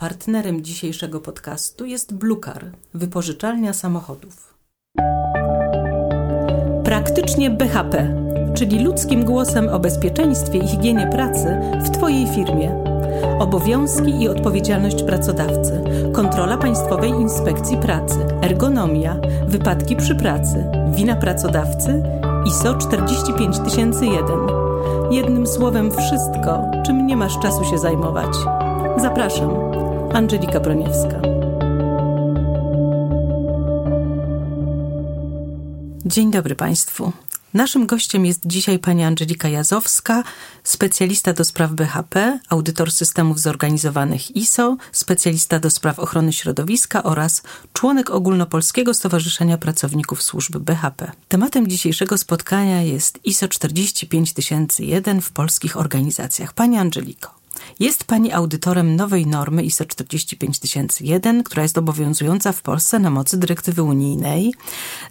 Partnerem dzisiejszego podcastu jest Blucar, wypożyczalnia samochodów. Praktycznie BHP, czyli ludzkim głosem o bezpieczeństwie i higienie pracy w Twojej firmie. Obowiązki i odpowiedzialność pracodawcy, kontrola Państwowej Inspekcji Pracy, ergonomia, wypadki przy pracy, wina pracodawcy, ISO 45001. Jednym słowem wszystko, czym nie masz czasu się zajmować. Zapraszam, Angelika Broniewska. Dzień dobry Państwu. Naszym gościem jest dzisiaj pani Angelika Jazowska, specjalista do spraw BHP, audytor systemów zorganizowanych ISO, specjalista do spraw ochrony środowiska oraz członek Ogólnopolskiego Stowarzyszenia Pracowników Służby BHP. Tematem dzisiejszego spotkania jest ISO 45001 w polskich organizacjach. Pani Angeliko. Jest Pani audytorem nowej normy ISO 45001, która jest obowiązująca w Polsce na mocy dyrektywy unijnej.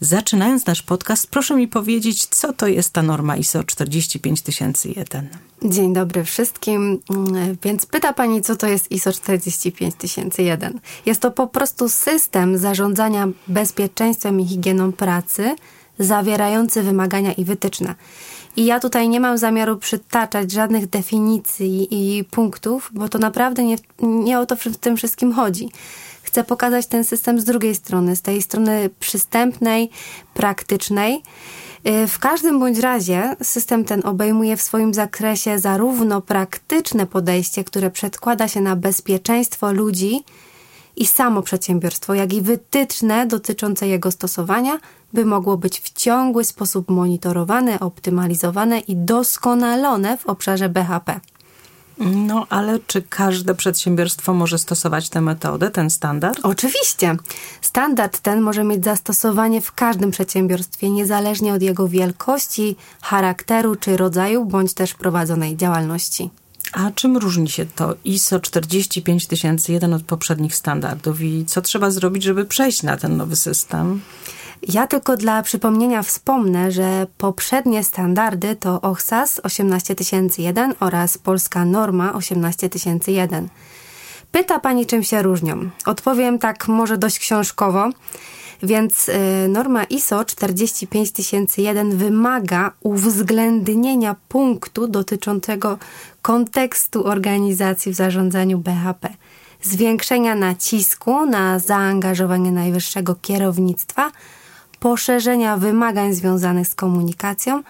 Zaczynając nasz podcast, proszę mi powiedzieć, co to jest ta norma ISO 45001? Dzień dobry wszystkim. Więc pyta Pani, co to jest ISO 45001? Jest to po prostu system zarządzania bezpieczeństwem i higieną pracy, zawierający wymagania i wytyczne. I ja tutaj nie mam zamiaru przytaczać żadnych definicji i punktów, bo to naprawdę nie, nie o to w tym wszystkim chodzi. Chcę pokazać ten system z drugiej strony, z tej strony przystępnej, praktycznej. Y, w każdym bądź razie system ten obejmuje w swoim zakresie zarówno praktyczne podejście, które przedkłada się na bezpieczeństwo ludzi i samo przedsiębiorstwo, jak i wytyczne dotyczące jego stosowania, by mogło być w ciągły sposób monitorowane, optymalizowane i doskonalone w obszarze BHP. No, ale czy każde przedsiębiorstwo może stosować tę metodę, ten standard? Oczywiście. Standard ten może mieć zastosowanie w każdym przedsiębiorstwie, niezależnie od jego wielkości, charakteru czy rodzaju, bądź też prowadzonej działalności. A czym różni się to ISO 45001 od poprzednich standardów i co trzeba zrobić, żeby przejść na ten nowy system? Ja tylko dla przypomnienia wspomnę, że poprzednie standardy to OHSAS 18001 oraz polska norma 18001. Pyta pani, czym się różnią? Odpowiem tak może dość książkowo. Więc y, norma ISO 45001 wymaga uwzględnienia punktu dotyczącego kontekstu organizacji w zarządzaniu BHP, zwiększenia nacisku na zaangażowanie najwyższego kierownictwa poszerzenia wymagań związanych z komunikacją,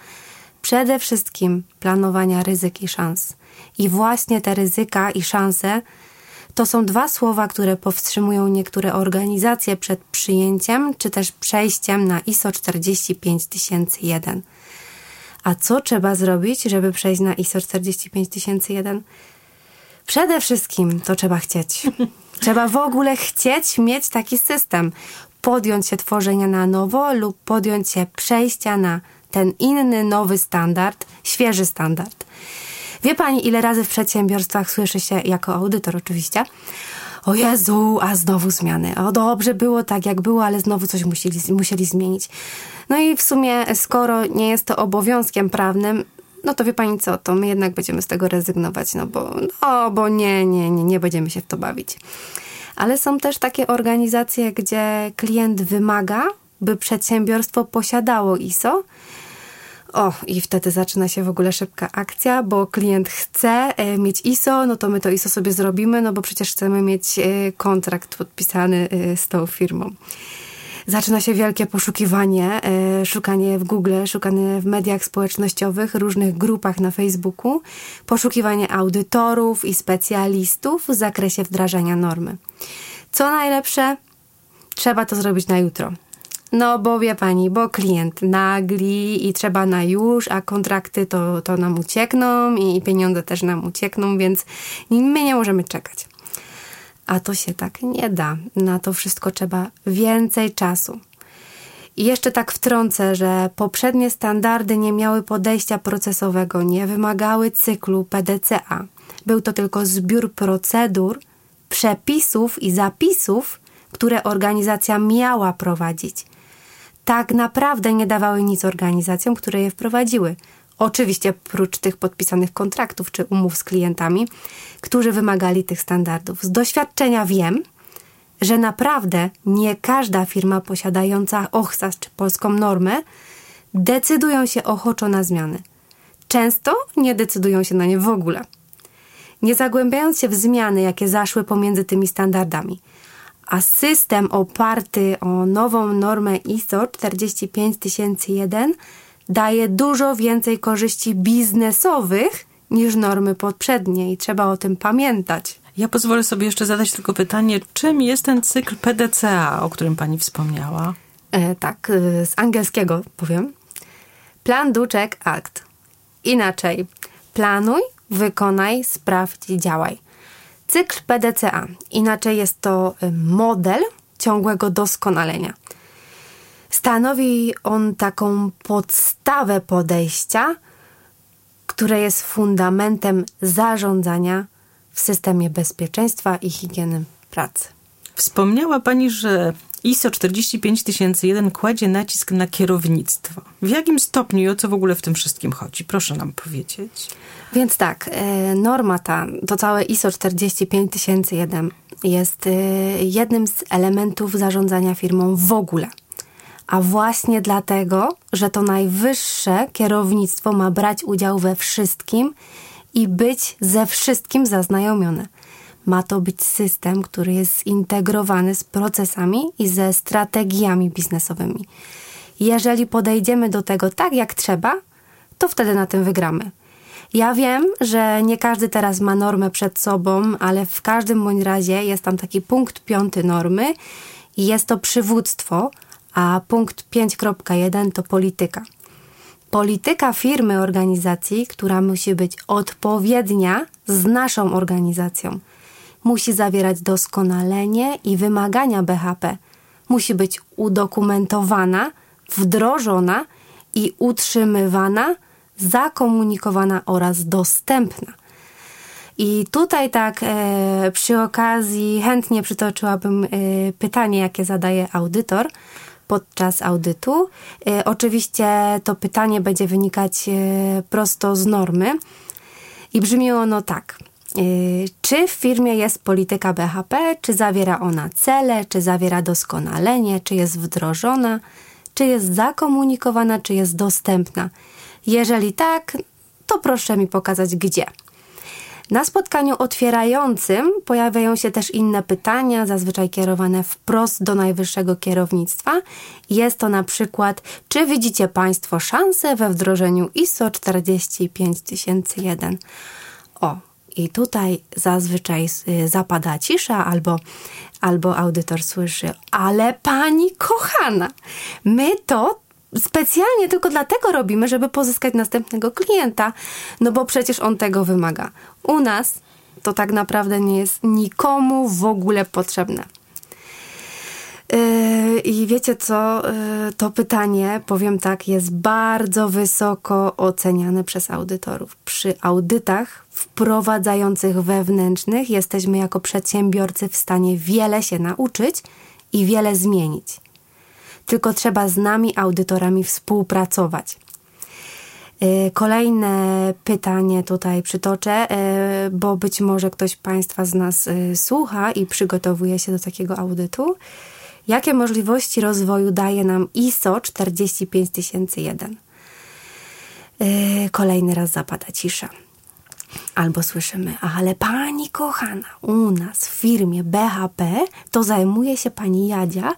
przede wszystkim planowania ryzyk i szans. I właśnie te ryzyka i szanse to są dwa słowa, które powstrzymują niektóre organizacje przed przyjęciem czy też przejściem na ISO 45001. A co trzeba zrobić, żeby przejść na ISO 45001? Przede wszystkim to trzeba chcieć. Trzeba w ogóle chcieć mieć taki system podjąć się tworzenia na nowo lub podjąć się przejścia na ten inny, nowy standard, świeży standard. Wie pani, ile razy w przedsiębiorstwach słyszy się, jako audytor oczywiście, o Jezu, a znowu zmiany. O dobrze było tak, jak było, ale znowu coś musieli, musieli zmienić. No i w sumie, skoro nie jest to obowiązkiem prawnym, no to wie pani co, to my jednak będziemy z tego rezygnować, no bo, no, bo nie, nie, nie, nie będziemy się w to bawić ale są też takie organizacje, gdzie klient wymaga, by przedsiębiorstwo posiadało ISO. O, i wtedy zaczyna się w ogóle szybka akcja, bo klient chce e, mieć ISO, no to my to ISO sobie zrobimy, no bo przecież chcemy mieć e, kontrakt podpisany e, z tą firmą zaczyna się wielkie poszukiwanie, szukanie w Google, szukanie w mediach społecznościowych, różnych grupach na Facebooku, poszukiwanie audytorów i specjalistów w zakresie wdrażania normy. Co najlepsze, trzeba to zrobić na jutro. No, bo wie pani, bo klient nagli i trzeba na już, a kontrakty to, to nam uciekną i pieniądze też nam uciekną, więc my nie możemy czekać. A to się tak nie da. Na to wszystko trzeba więcej czasu. I jeszcze tak wtrącę, że poprzednie standardy nie miały podejścia procesowego, nie wymagały cyklu PDCA. Był to tylko zbiór procedur, przepisów i zapisów, które organizacja miała prowadzić. Tak naprawdę nie dawały nic organizacjom, które je wprowadziły. Oczywiście prócz tych podpisanych kontraktów czy umów z klientami, którzy wymagali tych standardów. Z doświadczenia wiem, że naprawdę nie każda firma posiadająca OHSAS czy polską normę decydują się ochoczo na zmiany. Często nie decydują się na nie w ogóle. Nie zagłębiając się w zmiany, jakie zaszły pomiędzy tymi standardami, a system oparty o nową normę ISO 45001 daje dużo więcej korzyści biznesowych niż normy poprzednie i trzeba o tym pamiętać. Ja pozwolę sobie jeszcze zadać tylko pytanie, czym jest ten cykl PDCA, o którym pani wspomniała? E, tak, e, z angielskiego powiem. Plan, do, check, act. Inaczej, planuj, wykonaj, sprawdź i działaj. Cykl PDCA. Inaczej jest to e, model ciągłego doskonalenia. Stanowi on taką podstawę podejścia, które jest fundamentem zarządzania w systemie bezpieczeństwa i higieny pracy. Wspomniała Pani, że ISO 45001 kładzie nacisk na kierownictwo. W jakim stopniu i o co w ogóle w tym wszystkim chodzi? Proszę nam powiedzieć. Więc tak, e, norma ta, to całe ISO 45001 jest e, jednym z elementów zarządzania firmą w ogóle. A właśnie dlatego, że to najwyższe kierownictwo ma brać udział we wszystkim i być ze wszystkim zaznajomione. Ma to być system, który jest zintegrowany z procesami i ze strategiami biznesowymi. Jeżeli podejdziemy do tego tak jak trzeba, to wtedy na tym wygramy. Ja wiem, że nie każdy teraz ma normę przed sobą, ale w każdym bądź razie jest tam taki punkt piąty normy i jest to przywództwo, a punkt 5.1 to polityka. Polityka firmy, organizacji, która musi być odpowiednia z naszą organizacją. Musi zawierać doskonalenie i wymagania BHP. Musi być udokumentowana, wdrożona i utrzymywana, zakomunikowana oraz dostępna. I tutaj tak e, przy okazji chętnie przytoczyłabym e, pytanie, jakie zadaje audytor podczas audytu. E, oczywiście to pytanie będzie wynikać e, prosto z normy i brzmi ono tak. E, czy w firmie jest polityka BHP, czy zawiera ona cele, czy zawiera doskonalenie, czy jest wdrożona, czy jest zakomunikowana, czy jest dostępna? Jeżeli tak, to proszę mi pokazać gdzie. Na spotkaniu otwierającym pojawiają się też inne pytania, zazwyczaj kierowane wprost do najwyższego kierownictwa. Jest to na przykład, czy widzicie Państwo szansę we wdrożeniu ISO 45001? O, i tutaj zazwyczaj y, zapada cisza albo, albo audytor słyszy, ale pani kochana, my to specjalnie tylko dlatego robimy, żeby pozyskać następnego klienta, no bo przecież on tego wymaga. U nas to tak naprawdę nie jest nikomu w ogóle potrzebne. I wiecie co? Yy, to pytanie, powiem tak, jest bardzo wysoko oceniane przez audytorów. Przy audytach wprowadzających wewnętrznych jesteśmy jako przedsiębiorcy w stanie wiele się nauczyć i wiele zmienić tylko trzeba z nami, audytorami, współpracować. E, kolejne pytanie tutaj przytoczę, e, bo być może ktoś Państwa z nas słucha i przygotowuje się do takiego audytu. Jakie możliwości rozwoju daje nam ISO 45001? Kolejny raz zapada cisza. Albo słyszymy, ale pani kochana, u nas w firmie BHP to zajmuje się pani Jadzia,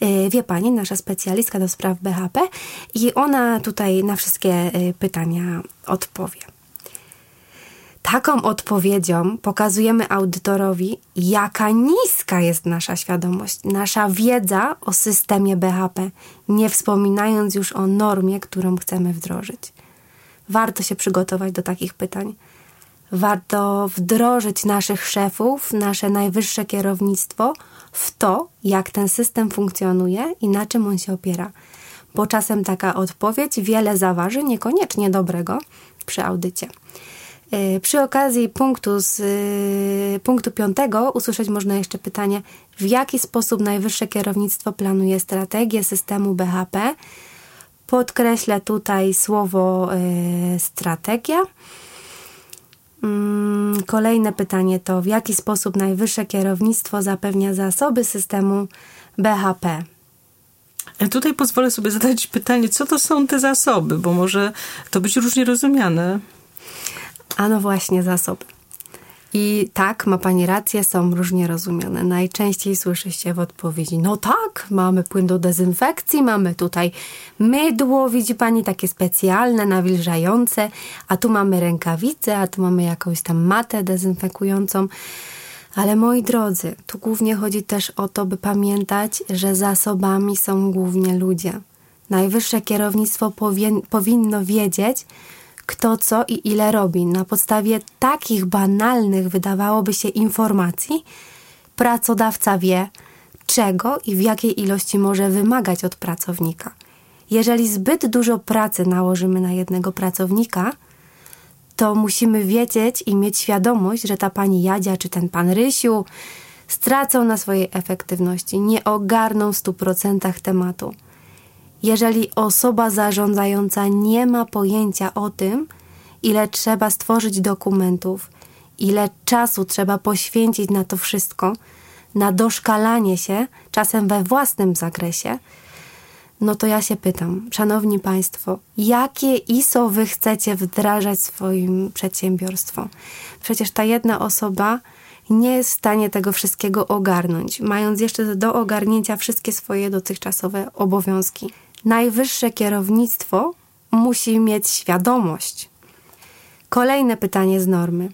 e, wie pani, nasza specjalistka do spraw BHP i ona tutaj na wszystkie e, pytania odpowie. Taką odpowiedzią pokazujemy audytorowi, jaka niska jest nasza świadomość, nasza wiedza o systemie BHP, nie wspominając już o normie, którą chcemy wdrożyć. Warto się przygotować do takich pytań warto wdrożyć naszych szefów, nasze najwyższe kierownictwo w to, jak ten system funkcjonuje i na czym on się opiera. Bo czasem taka odpowiedź wiele zaważy, niekoniecznie dobrego przy audycie. Y, przy okazji punktu, z, y, punktu piątego usłyszeć można jeszcze pytanie, w jaki sposób najwyższe kierownictwo planuje strategię systemu BHP Podkreślę tutaj słowo y, strategia. Mm, kolejne pytanie to, w jaki sposób najwyższe kierownictwo zapewnia zasoby systemu BHP? E, tutaj pozwolę sobie zadać pytanie, co to są te zasoby, bo może to być różnie rozumiane. A no właśnie, zasoby. I tak, ma Pani rację, są różnie rozumiane. Najczęściej słyszy się w odpowiedzi, no tak, mamy płyn do dezynfekcji, mamy tutaj mydło, widzi Pani, takie specjalne, nawilżające, a tu mamy rękawice, a tu mamy jakąś tam matę dezynfekującą. Ale moi drodzy, tu głównie chodzi też o to, by pamiętać, że zasobami są głównie ludzie. Najwyższe kierownictwo powin powinno wiedzieć, kto co i ile robi. Na podstawie takich banalnych, wydawałoby się, informacji, pracodawca wie, czego i w jakiej ilości może wymagać od pracownika. Jeżeli zbyt dużo pracy nałożymy na jednego pracownika, to musimy wiedzieć i mieć świadomość, że ta pani Jadzia czy ten pan Rysiu stracą na swojej efektywności, nie ogarną w 100% tematu. Jeżeli osoba zarządzająca nie ma pojęcia o tym, ile trzeba stworzyć dokumentów, ile czasu trzeba poświęcić na to wszystko, na doszkalanie się, czasem we własnym zakresie, no to ja się pytam, szanowni państwo, jakie ISO wy chcecie wdrażać swoim przedsiębiorstwom? Przecież ta jedna osoba nie jest w stanie tego wszystkiego ogarnąć, mając jeszcze do ogarnięcia wszystkie swoje dotychczasowe obowiązki. Najwyższe kierownictwo musi mieć świadomość. Kolejne pytanie z normy.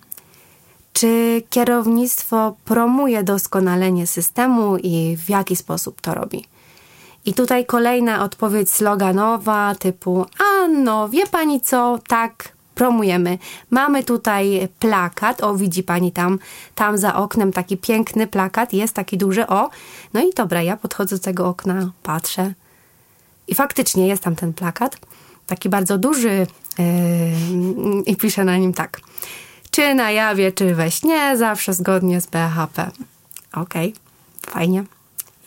Czy kierownictwo promuje doskonalenie systemu i w jaki sposób to robi? I tutaj kolejna odpowiedź sloganowa typu a no, wie pani co, tak, promujemy. Mamy tutaj plakat, o widzi pani tam, tam za oknem taki piękny plakat, jest taki duży, o. No i dobra, ja podchodzę do tego okna, patrzę. I faktycznie jest tam ten plakat, taki bardzo duży yy, i piszę na nim tak. Czy na jawie, czy we śnie, zawsze zgodnie z BHP. Okej, okay, fajnie.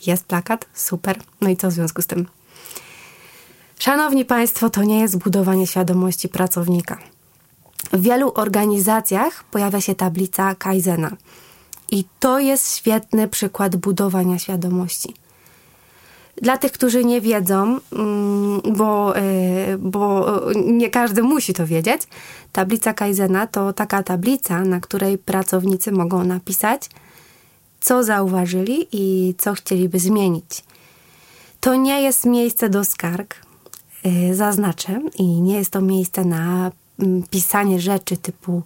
Jest plakat, super. No i co w związku z tym? Szanowni Państwo, to nie jest budowanie świadomości pracownika. W wielu organizacjach pojawia się tablica Kaizena. I to jest świetny przykład budowania świadomości. Dla tych, którzy nie wiedzą, mm, bo, y, bo nie każdy musi to wiedzieć, tablica Kaizena to taka tablica, na której pracownicy mogą napisać, co zauważyli i co chcieliby zmienić. To nie jest miejsce do skarg, y, zaznaczę, i nie jest to miejsce na mm, pisanie rzeczy typu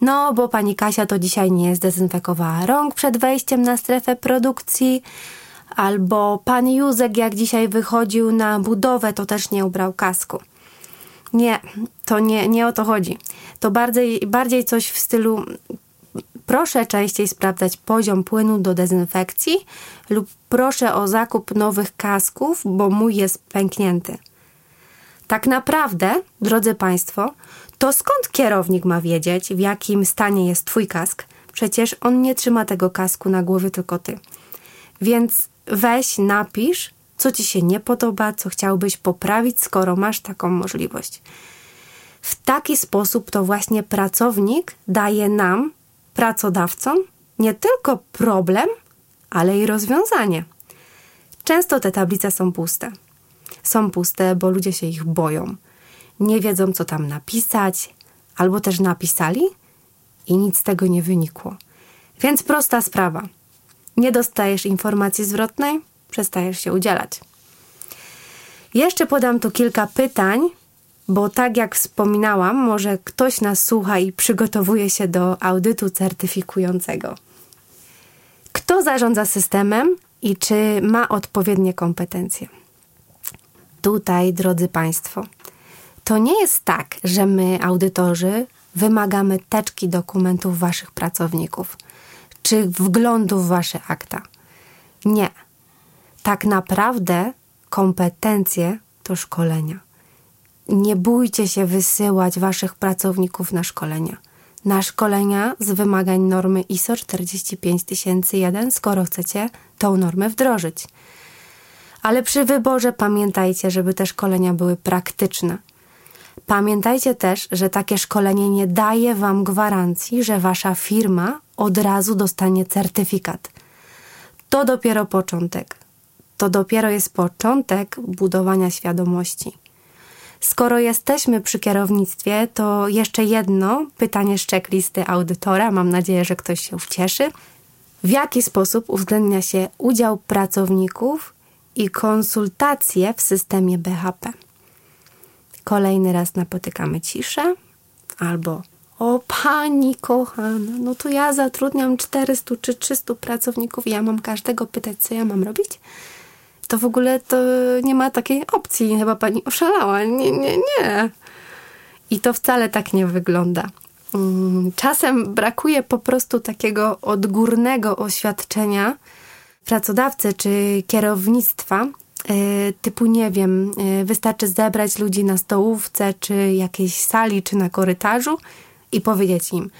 no, bo pani Kasia to dzisiaj nie zdezynfekowała rąk przed wejściem na strefę produkcji, albo pan Józek jak dzisiaj wychodził na budowę, to też nie ubrał kasku. Nie, to nie, nie o to chodzi. To bardziej, bardziej coś w stylu Proszę częściej sprawdzać poziom płynu do dezynfekcji lub proszę o zakup nowych kasków, bo mój jest pęknięty. Tak naprawdę, drodzy Państwo, to skąd kierownik ma wiedzieć, w jakim stanie jest Twój kask? Przecież on nie trzyma tego kasku na głowie, tylko Ty. Więc weź, napisz, co Ci się nie podoba, co chciałbyś poprawić, skoro masz taką możliwość. W taki sposób to właśnie pracownik daje nam, pracodawcom nie tylko problem, ale i rozwiązanie. Często te tablice są puste. Są puste, bo ludzie się ich boją. Nie wiedzą, co tam napisać, albo też napisali i nic z tego nie wynikło. Więc prosta sprawa. Nie dostajesz informacji zwrotnej, przestajesz się udzielać. Jeszcze podam tu kilka pytań, bo tak jak wspominałam, może ktoś nas słucha i przygotowuje się do audytu certyfikującego. Kto zarządza systemem i czy ma odpowiednie kompetencje? Tutaj, drodzy Państwo, to nie jest tak, że my, audytorzy, wymagamy teczki dokumentów Waszych pracowników czy wglądu w Wasze akta. Nie. Tak naprawdę kompetencje to szkolenia nie bójcie się wysyłać waszych pracowników na szkolenia. Na szkolenia z wymagań normy ISO 45001, skoro chcecie tą normę wdrożyć. Ale przy wyborze pamiętajcie, żeby te szkolenia były praktyczne. Pamiętajcie też, że takie szkolenie nie daje Wam gwarancji, że Wasza firma od razu dostanie certyfikat. To dopiero początek. To dopiero jest początek budowania świadomości. Skoro jesteśmy przy kierownictwie, to jeszcze jedno pytanie z checklisty audytora. Mam nadzieję, że ktoś się ucieszy. W jaki sposób uwzględnia się udział pracowników i konsultacje w systemie BHP? Kolejny raz napotykamy ciszę albo o pani kochana, no to ja zatrudniam 400 czy 300 pracowników i ja mam każdego pytać, co ja mam robić? To w ogóle to nie ma takiej opcji. Chyba pani oszalała. Nie, nie, nie. I to wcale tak nie wygląda. Mm, czasem brakuje po prostu takiego odgórnego oświadczenia pracodawcy czy kierownictwa, typu nie wiem, e, wystarczy zebrać ludzi na stołówce, czy jakiejś sali, czy na korytarzu i powiedzieć im: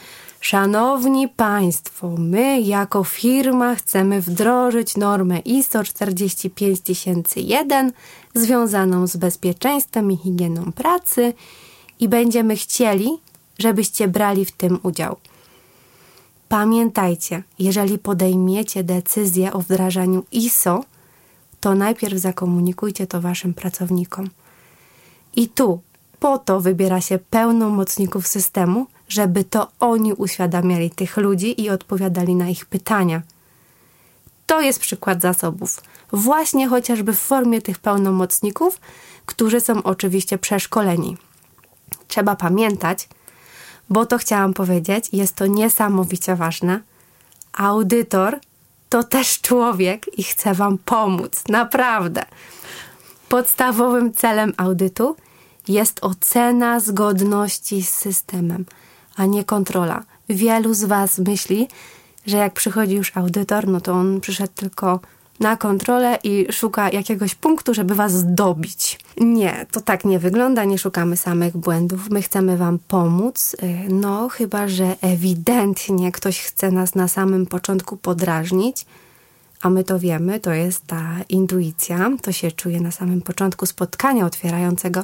Szanowni Państwo, my jako firma chcemy wdrożyć normę ISO 45001 związaną z bezpieczeństwem i higieną pracy i będziemy chcieli, żebyście brali w tym udział. Pamiętajcie, jeżeli podejmiecie decyzję o wdrażaniu ISO, to najpierw zakomunikujcie to Waszym pracownikom. I tu po to wybiera się pełnomocników systemu, żeby to oni uświadamiali tych ludzi i odpowiadali na ich pytania. To jest przykład zasobów, właśnie chociażby w formie tych pełnomocników, którzy są oczywiście przeszkoleni. Trzeba pamiętać, bo to chciałam powiedzieć, jest to niesamowicie ważne. Audytor to też człowiek i chce Wam pomóc, naprawdę. Podstawowym celem audytu jest ocena zgodności z systemem, a nie kontrola. Wielu z Was myśli, że jak przychodzi już audytor, no to on przyszedł tylko na kontrolę i szuka jakiegoś punktu, żeby was zdobić. Nie, to tak nie wygląda, nie szukamy samych błędów. My chcemy wam pomóc, y, no chyba, że ewidentnie ktoś chce nas na samym początku podrażnić, a my to wiemy, to jest ta intuicja, to się czuje na samym początku spotkania otwierającego.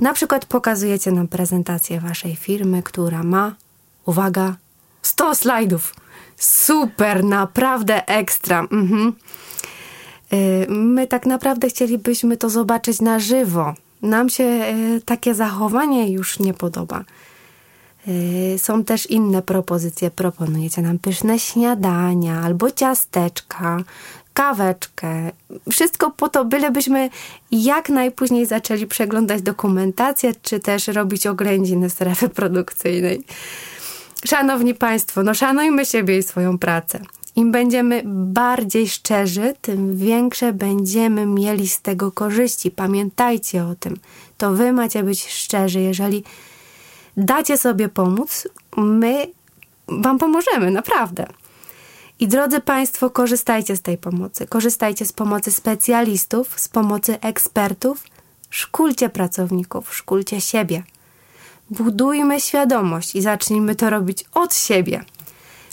Na przykład pokazujecie nam prezentację waszej firmy, która ma, uwaga, 100 slajdów Super, naprawdę ekstra. Mhm. Y, my tak naprawdę chcielibyśmy to zobaczyć na żywo. Nam się y, takie zachowanie już nie podoba. Y, są też inne propozycje. Proponujecie nam pyszne śniadania albo ciasteczka, kaweczkę. Wszystko po to, bylebyśmy jak najpóźniej zaczęli przeglądać dokumentację, czy też robić oględziny strefy produkcyjnej. Szanowni Państwo, no szanujmy siebie i swoją pracę. Im będziemy bardziej szczerzy, tym większe będziemy mieli z tego korzyści. Pamiętajcie o tym. To Wy macie być szczerzy. Jeżeli dacie sobie pomóc, my Wam pomożemy, naprawdę. I drodzy Państwo, korzystajcie z tej pomocy. Korzystajcie z pomocy specjalistów, z pomocy ekspertów. Szkulcie pracowników, szkulcie siebie. Budujmy świadomość i zacznijmy to robić od siebie.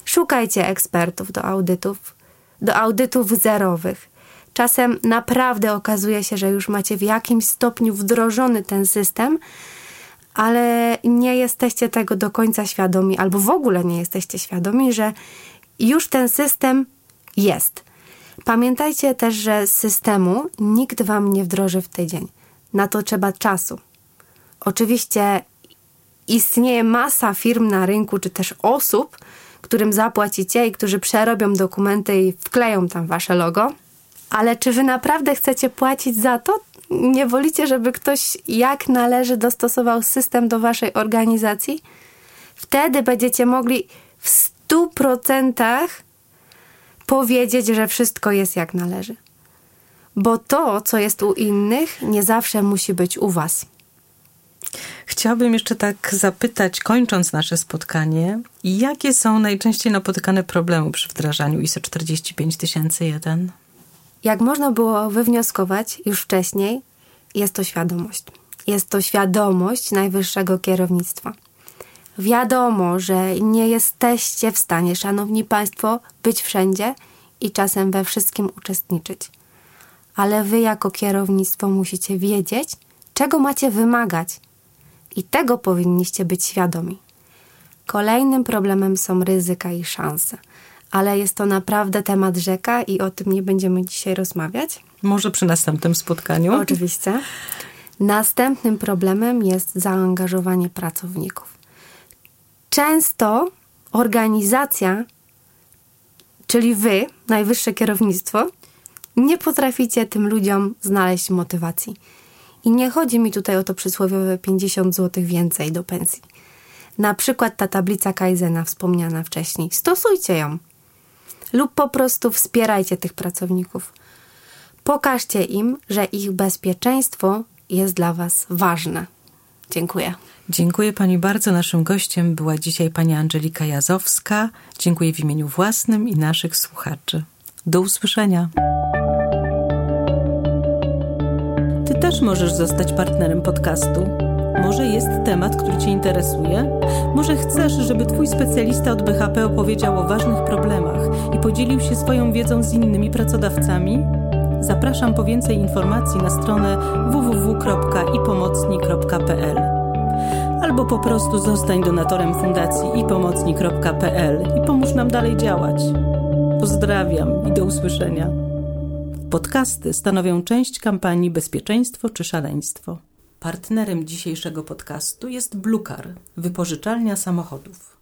Szukajcie ekspertów do audytów, do audytów zerowych. Czasem naprawdę okazuje się, że już macie w jakimś stopniu wdrożony ten system, ale nie jesteście tego do końca świadomi, albo w ogóle nie jesteście świadomi, że już ten system jest. Pamiętajcie też, że systemu nikt wam nie wdroży w tydzień. Na to trzeba czasu. Oczywiście istnieje masa firm na rynku, czy też osób, którym zapłacicie i którzy przerobią dokumenty i wkleją tam wasze logo. Ale czy wy naprawdę chcecie płacić za to? Nie wolicie, żeby ktoś jak należy dostosował system do waszej organizacji? Wtedy będziecie mogli w stu procentach powiedzieć, że wszystko jest jak należy. Bo to, co jest u innych, nie zawsze musi być u was. Chciałabym jeszcze tak zapytać, kończąc nasze spotkanie, jakie są najczęściej napotykane problemy przy wdrażaniu ISO 45001? Jak można było wywnioskować już wcześniej, jest to świadomość. Jest to świadomość najwyższego kierownictwa. Wiadomo, że nie jesteście w stanie, szanowni państwo, być wszędzie i czasem we wszystkim uczestniczyć. ale wy jako kierownictwo musicie wiedzieć, czego macie wymagać. I tego powinniście być świadomi. Kolejnym problemem są ryzyka i szanse, ale jest to naprawdę temat rzeka i o tym nie będziemy dzisiaj rozmawiać. Może przy następnym spotkaniu. Oczywiście. Następnym problemem jest zaangażowanie pracowników. Często organizacja, czyli wy, najwyższe kierownictwo, nie potraficie tym ludziom znaleźć motywacji. I nie chodzi mi tutaj o to przysłowiowe 50 zł więcej do pensji. Na przykład ta tablica Kaizena wspomniana wcześniej. Stosujcie ją. Lub po prostu wspierajcie tych pracowników. Pokażcie im, że ich bezpieczeństwo jest dla Was ważne. Dziękuję. Dziękuję Pani bardzo. Naszym gościem była dzisiaj Pani Angelika Jazowska. Dziękuję w imieniu własnym i naszych słuchaczy. Do usłyszenia. Też możesz zostać partnerem podcastu. Może jest temat, który Cię interesuje? Może chcesz, żeby Twój specjalista od BHP opowiedział o ważnych problemach i podzielił się swoją wiedzą z innymi pracodawcami? Zapraszam po więcej informacji na stronę www.ipomocni.pl albo po prostu zostań donatorem fundacji ipomocni.pl i pomóż nam dalej działać. Pozdrawiam i do usłyszenia. Podcasty stanowią część kampanii Bezpieczeństwo czy Szaleństwo. Partnerem dzisiejszego podcastu jest Blukar, wypożyczalnia samochodów.